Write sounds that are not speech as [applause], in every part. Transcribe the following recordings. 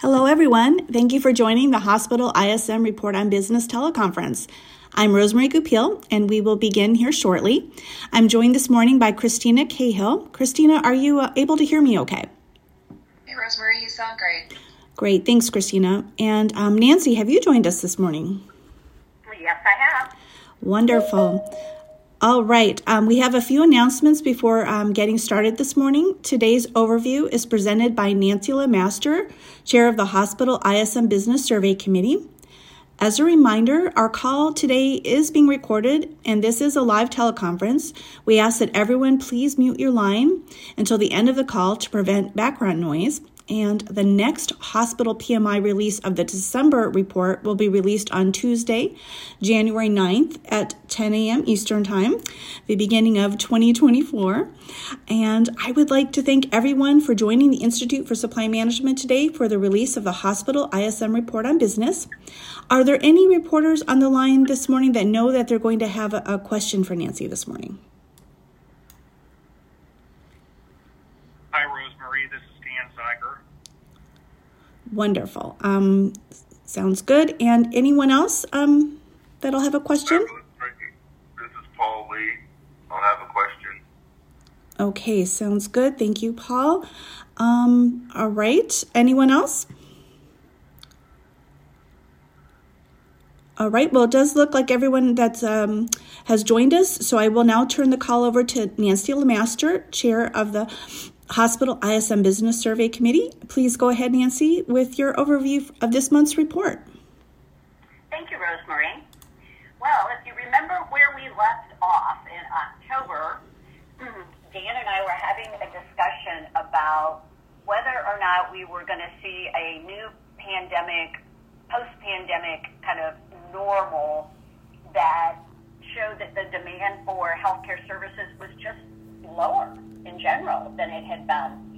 Hello, everyone. Thank you for joining the Hospital ISM Report on Business teleconference. I'm Rosemary Goupil, and we will begin here shortly. I'm joined this morning by Christina Cahill. Christina, are you uh, able to hear me okay? Hey, Rosemary, you sound great. Great. Thanks, Christina. And um, Nancy, have you joined us this morning? Yes, I have. Wonderful. All right, um, we have a few announcements before um, getting started this morning. Today's overview is presented by Nancy LeMaster, Chair of the Hospital ISM Business Survey Committee. As a reminder, our call today is being recorded and this is a live teleconference. We ask that everyone please mute your line until the end of the call to prevent background noise and the next hospital PMI release of the December report will be released on Tuesday, January 9th at 10 a.m. Eastern Time, the beginning of 2024. And I would like to thank everyone for joining the Institute for Supply Management today for the release of the hospital ISM report on business. Are there any reporters on the line this morning that know that they're going to have a, a question for Nancy this morning? Hi, Rosemary. This is Dan Zeiger. Wonderful. Um, sounds good. And anyone else um, that'll have a question? This is Paul Lee. I'll have a question. Okay, sounds good. Thank you, Paul. Um, all right. Anyone else? All right. Well, it does look like everyone that's um, has joined us. So I will now turn the call over to Nancy LeMaster, Chair of the Hospital ISM Business Survey Committee. Please go ahead, Nancy, with your overview of this month's report. Thank you, Rosemary. Well, if you remember where we left off in October, [clears throat] Dan and I were having a discussion about whether or not we were going to see a new pandemic, post pandemic kind of normal that showed that the demand for healthcare services was just lower in general than it had been.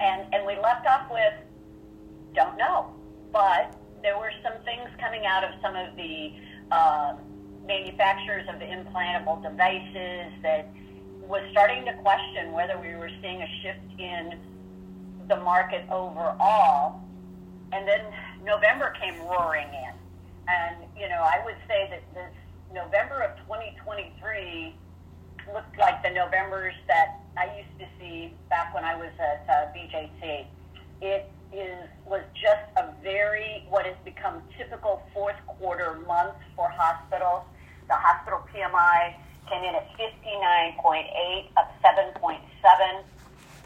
And, and we left off with, don't know. But there were some things coming out of some of the uh, manufacturers of the implantable devices that was starting to question whether we were seeing a shift in the market overall. And then November came roaring in. And, you know, I would say that this November of 2023 looked like the Novembers that I used to see back when I was at uh, BJC. It is was just a very what has become typical fourth quarter month for hospitals. The hospital PMI came in at 59.8, up 7.7.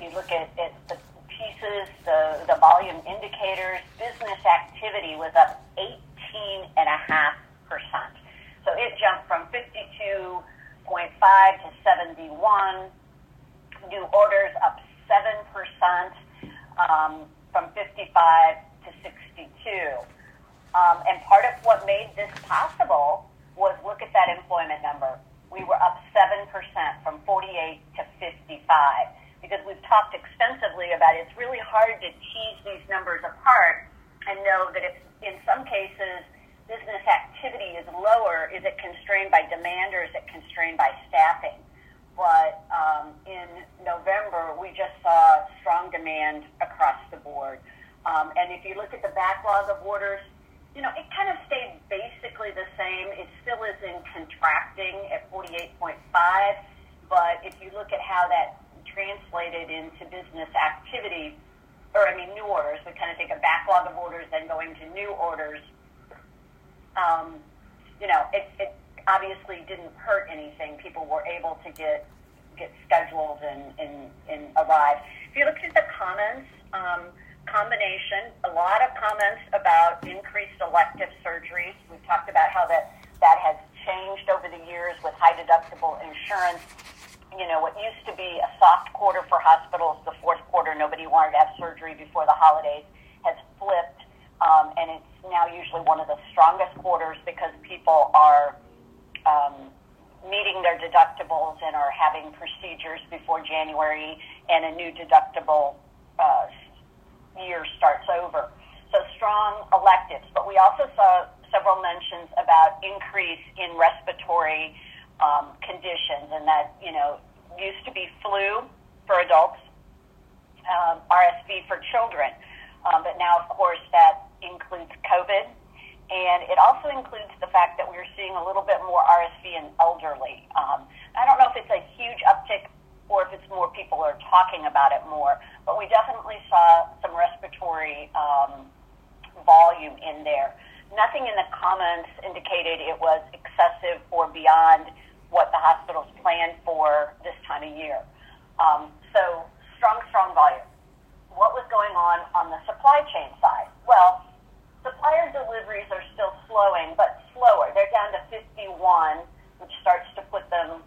You look at, at the pieces, the, the volume indicators, business activity was up 18.5%. So it jumped from 52 to 71. New orders up 7% um, from 55 to 62. Um, and part of what made this possible was look at that employment number. We were up 7% from 48 to 55 because we've talked extensively about it. it's really hard to tease these numbers apart and know that if in some cases business activity is lower, is it constrained by demand or is it constrained by staffing? But um, in November, we just saw strong demand across the board. Um, and if you look at the backlog of orders, you know, it kind of stayed basically the same. It still is in contracting at 48.5. But if you look at how that translated into business activity, or I mean, new orders, we kind of take a backlog of orders, then going to new orders um, you know, it, it obviously didn't hurt anything. People were able to get get scheduled and, and, and arrive. If you look at the comments, um, combination, a lot of comments about increased elective surgeries. We've talked about how that, that has changed over the years with high deductible insurance. You know, what used to be a soft quarter for hospitals, the fourth quarter, nobody wanted to have surgery before the holidays, has flipped um, and it's now usually one of the strongest quarters because people are um, meeting their deductibles and are having procedures before January, and a new deductible uh, year starts over. So strong electives, but we also saw several mentions about increase in respiratory um, conditions, and that you know used to be flu for adults, um, RSV for children Um, but now, of course, that includes COVID. And it also includes the fact that we're seeing a little bit more RSV in elderly. Um, I don't know if it's a huge uptick or if it's more people are talking about it more, but we definitely saw some respiratory um, volume in there. Nothing in the comments indicated it was excessive or beyond what the hospitals planned for this time of year. Um, so strong, strong volume. What was going on on the supply chain side? Well, supplier deliveries are still slowing, but slower. They're down to 51, which starts to put them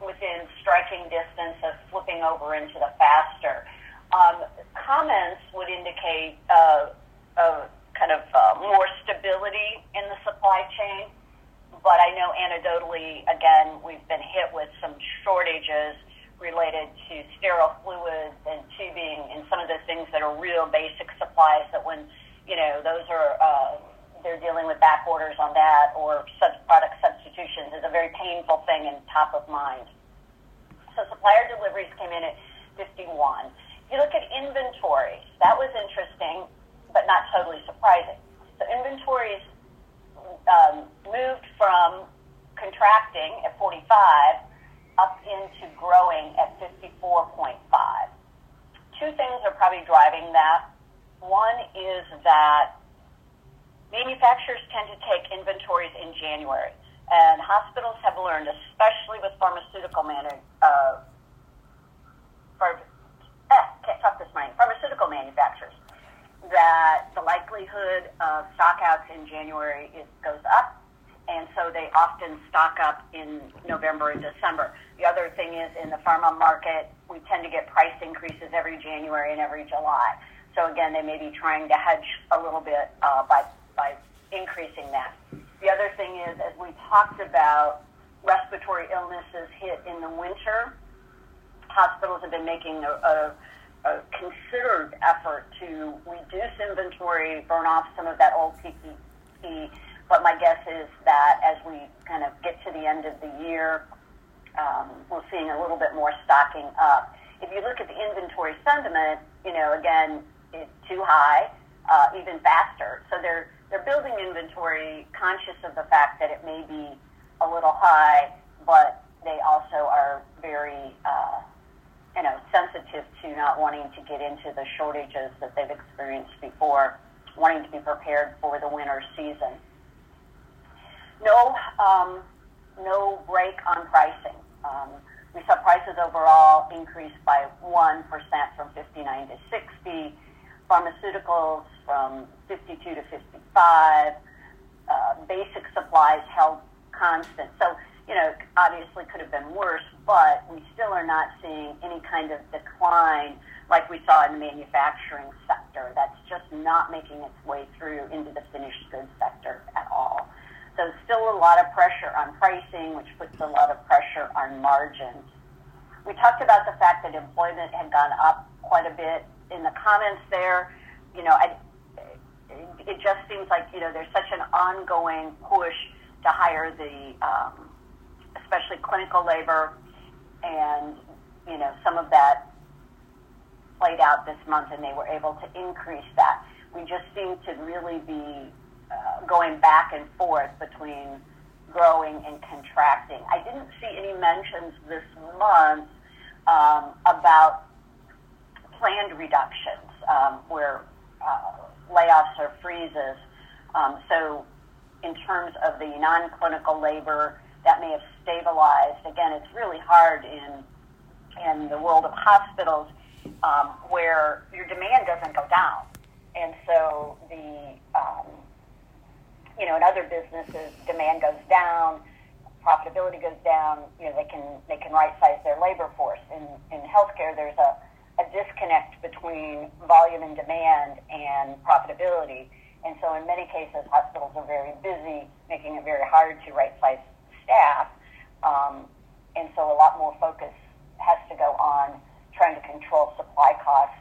within striking distance of flipping over into the faster. Um, comments would indicate uh, a kind of uh, more stability in the supply chain, but I know anecdotally, again, we've been hit with some shortages related to sterile fluids and tubing and some of the things that are real basic supplies that when, you know, those are, uh, they're dealing with back orders on that or sub product very painful thing and top of mind. So supplier deliveries came in at 51. You look at inventories, that was interesting, but not totally surprising. So inventories um, moved from contracting at 45 up into growing at 54.5. Two things are probably driving that. One is that manufacturers tend to take inventories in January, and hospitals have learned, especially with pharmaceutical manu- uh, for, eh, can't talk this morning, pharmaceutical manufacturers, that the likelihood of stockouts in January is, goes up and so they often stock up in November and December. The other thing is in the pharma market, we tend to get price increases every January and every July. So again, they may be trying to hedge a little bit uh, by by increasing that. The other thing is, as we talked about, respiratory illnesses hit in the winter. Hospitals have been making a, a, a considered effort to reduce inventory, burn off some of that old PPE but my guess is that as we kind of get to the end of the year, um, we're seeing a little bit more stocking up. If you look at the inventory sentiment, you know, again, it's too high, uh, even faster. So they're they're building inventory, conscious of the fact that it may be a little high, but they also are very, uh, you know, sensitive to not wanting to get into the shortages that they've experienced before, wanting to be prepared for the winter season. No, um, no break on pricing. Um, we saw prices overall increase by 1% from 59 to 60, pharmaceuticals from 52 to 55, uh, basic supplies held constant. So, you know, obviously could have been worse, but we still are not seeing any kind of decline like we saw in the manufacturing sector. That's just not making its way through into the finished goods sector at all. So still a lot of pressure on pricing, which puts a lot of pressure on margins. We talked about the fact that employment had gone up quite a bit. In the comments there, you know, I, it just seems like, you know, there's such an ongoing push to hire the, um, especially clinical labor, and, you know, some of that played out this month and they were able to increase that. We just seem to really be uh, going back and forth between growing and contracting. I didn't see any mentions this month um, about planned reductions um, where uh, layoffs or freezes. Um, so, in terms of the non-clinical labor, that may have stabilized. Again, it's really hard in in the world of hospitals um, where your demand doesn't go down, and so the um, you know, in other businesses, demand goes down, profitability goes down. You know, they can they can right size their labor force. In in healthcare, there's a a disconnect between volume and demand and profitability. And so, in many cases, hospitals are very busy, making it very hard to right size staff. Um, and so, a lot more focus has to go on trying to control supply costs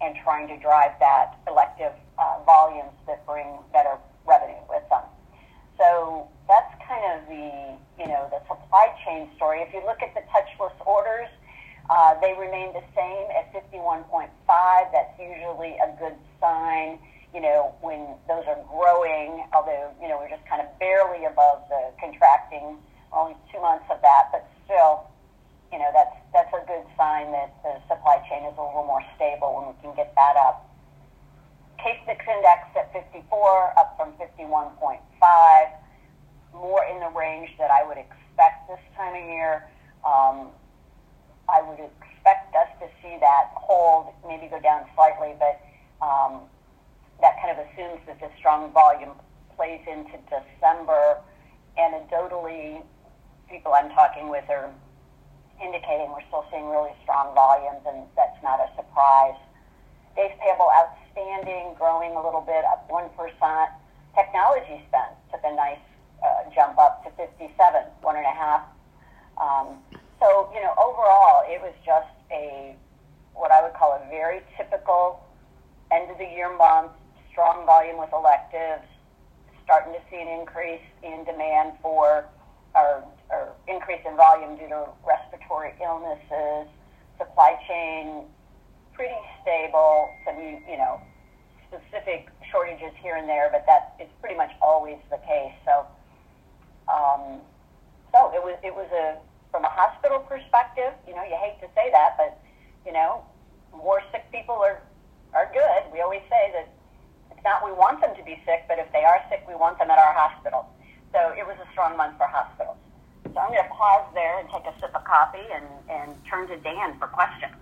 and trying to drive that elective uh, volumes that bring better revenue with them. So that's kind of the, you know, the supply chain story. If you look at the touchless orders, Uh, they remain the same at 51.5. That's usually a good sign, you know, when those are growing, although, you know, we're just kind of barely above the contracting, only two months of that, but still, you know, that's, that's a good sign that the supply chain is a little more stable when we can get that up. Case mix index at 54, up from 51.5, more in the range that I would expect this time of year. Um, I would expect us to see that hold, maybe go down slightly, but um, that kind of assumes that the strong volume plays into December. Anecdotally, people I'm talking with are indicating we're still seeing really strong volumes, and that's not a surprise. Days payable outstanding, growing a little bit, up 1%. Technology spend took a nice uh, jump up to 57, one and a half. Um, so, you know, overall, it was just a what I would call a very typical end of the year month, strong volume with electives, starting to see an increase in demand for or, or increase in volume due to respiratory illnesses, supply chain pretty stable, some you know specific shortages here and there, but that is pretty much always the case. So, um, so it was it was a from a hospital perspective, you know, you hate to say that, but you know, more sick people are are good. We always say that it's not we want them to be sick, but if they are sick, we want them at our hospital. So it was a strong month for hospitals. So I'm going to pause there and take a sip of coffee and, and turn to Dan for questions.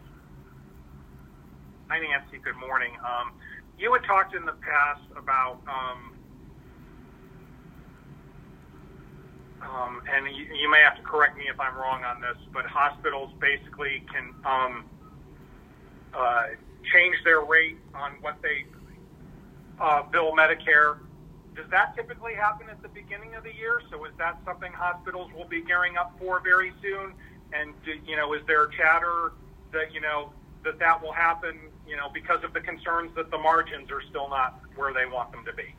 Hi, Nancy. Good morning. Um, you had talked in the past about um, um, and you, you, may have to correct me if I'm wrong on this, but hospitals basically can um, uh, change their rate on what they uh, bill Medicare. Does that typically happen at the beginning of the year? So is that something hospitals will be gearing up for very soon? And do, you know, is there chatter that you know that that will happen? You know, because of the concerns that the margins are still not where they want them to be.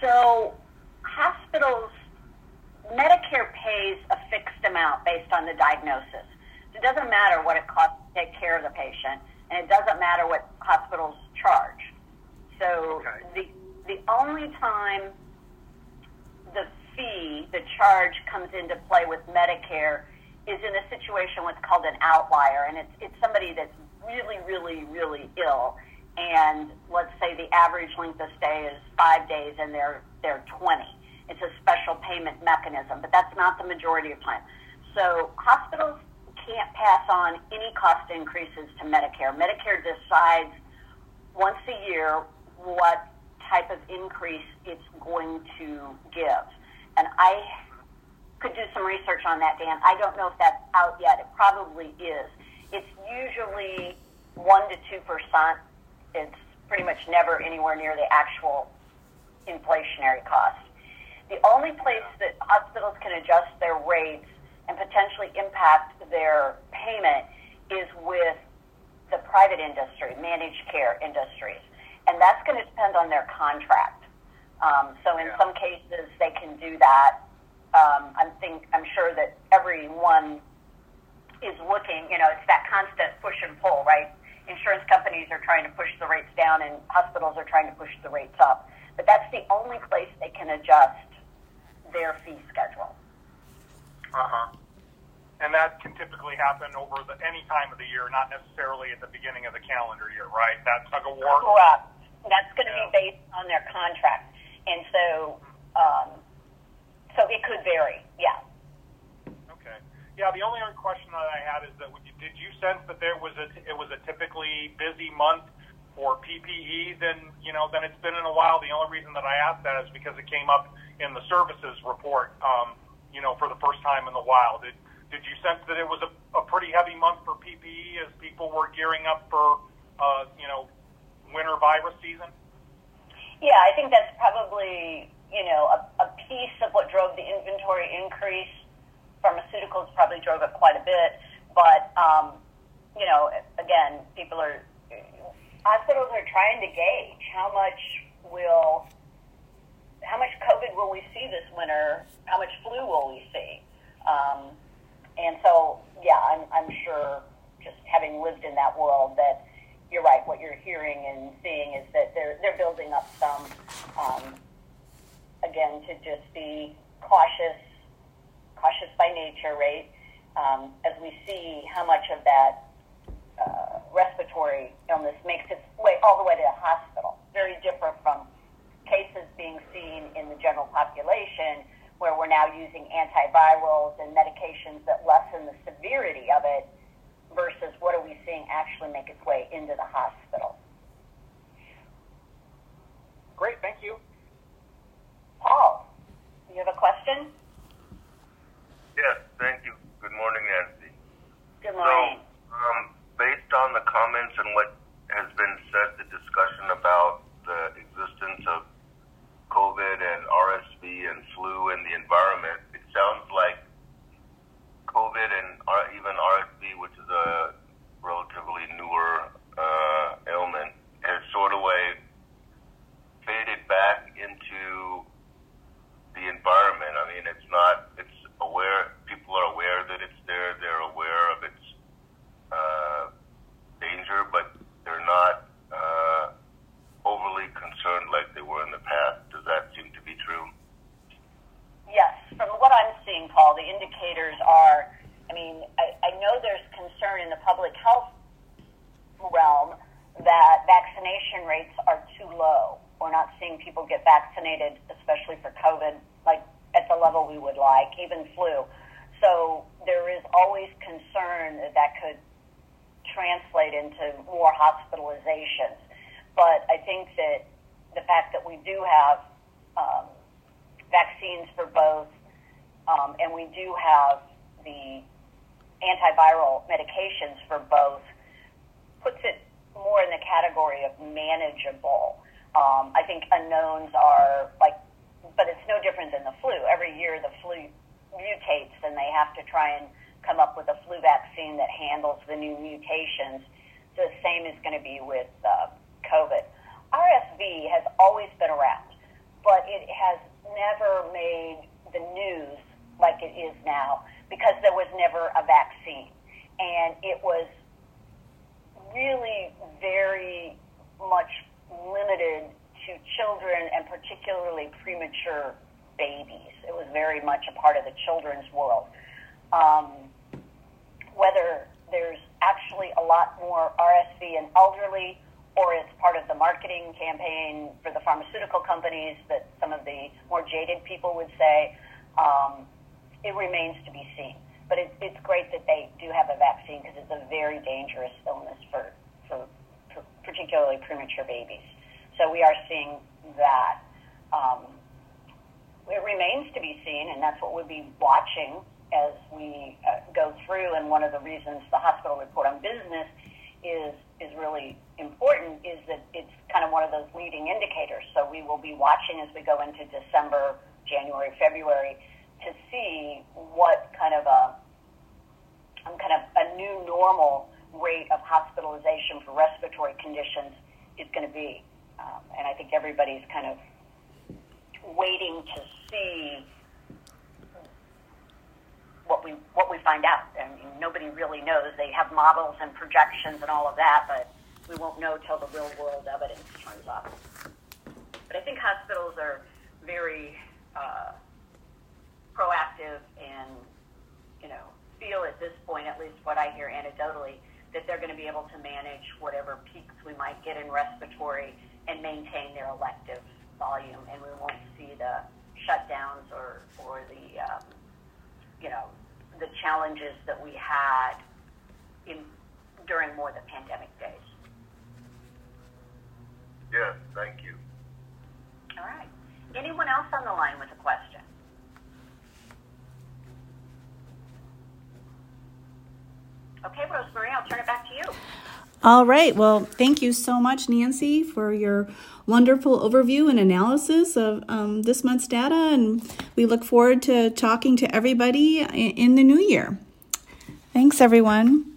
So hospitals Medicare pays a fixed amount based on the diagnosis. It doesn't matter what it costs to take care of the patient, and it doesn't matter what hospitals charge. So okay. the the only time the fee, the charge comes into play with Medicare is in a situation what's called an outlier, and it's it's somebody that's really, really, really ill, and let's say the average length of stay is five days, and they're they're 20 it's a special payment mechanism, but that's not the majority of time. So hospitals can't pass on any cost increases to Medicare. Medicare decides once a year what type of increase it's going to give. And I could do some research on that, Dan. I don't know if that's out yet. It probably is. It's usually 1% to 2%. It's pretty much never anywhere near the actual inflationary cost. The only place that hospitals can adjust their rates and potentially impact their payment is with the private industry, managed care industries. And that's going to depend on their contract. Um, so in yeah. some cases, they can do that. Um, I'm think I'm sure that everyone is looking. You know, it's that constant push and pull, right? Insurance companies are trying to push the rates down, and hospitals are trying to push the rates up. But that's the only place they can adjust their fee schedule. Uh huh. And that can typically happen over the, any time of the year, not necessarily at the beginning of the calendar year, right? That tug of war. Correct. That's going to yeah. be based on their contract, and so um, so it could vary. Yeah. Okay. Yeah. The only other question that I had is that did you sense that there was a it was a typically busy month for PPE than you know than it's been in a while? The only reason that I asked that is because it came up in the services report, um, you know, for the first time in the while. Did did you sense that it was a, a pretty heavy month for PPE as people were gearing up for, uh, you know, winter virus season? Yeah, I think that's probably you know a, a piece of what drove the inventory increase. Pharmaceuticals probably drove it quite a bit, but um, you know, again, people are hospitals are trying to gauge how much will how much COVID will we see this winter? How much flu will we see? Um, and so, yeah, I'm, I'm sure, just having lived in that world, that you're right. What you're hearing and seeing is that they're they're building up some, um, again, to just be cautious, cautious by nature, right? Um, as we see how much of that uh, respiratory illness makes its way all the way to the hospital. Very different from cases being seen in the general population where we're now using antivirals and medications that lessen the severity of it versus what are we seeing actually make its way into the hospital. Great, thank you. Paul, you have a question? Yes, thank you. Good morning, Nancy. Good morning. So, um, based on the comments and what has been said, the discussion about the existence of COVID and RSV and flu in the environment, it sounds like COVID and R- even RSV, which is a relatively newer uh, ailment, has sort of way faded back into the environment. I mean, it's not, it's aware, people are aware that it's there, they're aware of its uh, danger, but they're not uh, overly concerned like they were in the past. Does that seem to be true? Yes, from what I'm seeing, Paul, the indicators are. I mean, I, I know there's concern in the public health realm that vaccination rates are too low. We're not seeing people get vaccinated, especially for COVID, like at the level we would like, even flu. So there is always concern that that could translate into more hospitalizations. But I think that the fact that we do have um, vaccines for both, um, and we do have the antiviral medications for both, puts it more in the category of manageable. Um, I think unknowns are like, but it's no different than the flu. Every year the flu mutates, and they have to try and come up with a flu vaccine that handles the new mutations. The same is going to be with uh, COVID. RSV has always been around, but it has never made the news like it is now because there was never a vaccine. And it was really very much limited to children and particularly premature babies. It was very much a part of the children's world. Um, whether there's actually a lot more RSV in elderly or it's part of the marketing campaign for the pharmaceutical companies that some of the more jaded people would say, um, it remains to be seen. But it, it's great that they do have a vaccine because it's a very dangerous illness for, for, for particularly premature babies. So we are seeing that. Um, it remains to be seen, and that's what we'll be watching as we uh, go through. And one of the reasons the hospital report on business is is really important is that it's kind of one of those leading indicators. So we will be watching as we go into December, January, February to see what kind of a kind of a new normal rate of hospitalization for respiratory conditions is going to be. Um, and I think everybody's kind of waiting to see what we what we find out. I mean, nobody really knows. They have models and projections and all of that, but we won't know till the real world evidence turns up. But I think hospitals are very uh, proactive and you know feel at this point, at least what I hear anecdotally, that they're going to be able to manage whatever peaks we might get in respiratory and maintain their elective volume, and we won't see the shutdowns or or the um, you know the challenges that we had in during more the pandemic days. Yes, thank you. All right. Anyone else on the line with a question? Okay, Rosemary, I'll turn it back to you. All right. Well, thank you so much, Nancy, for your wonderful overview and analysis of um, this month's data. And we look forward to talking to everybody in the new year. Thanks, everyone.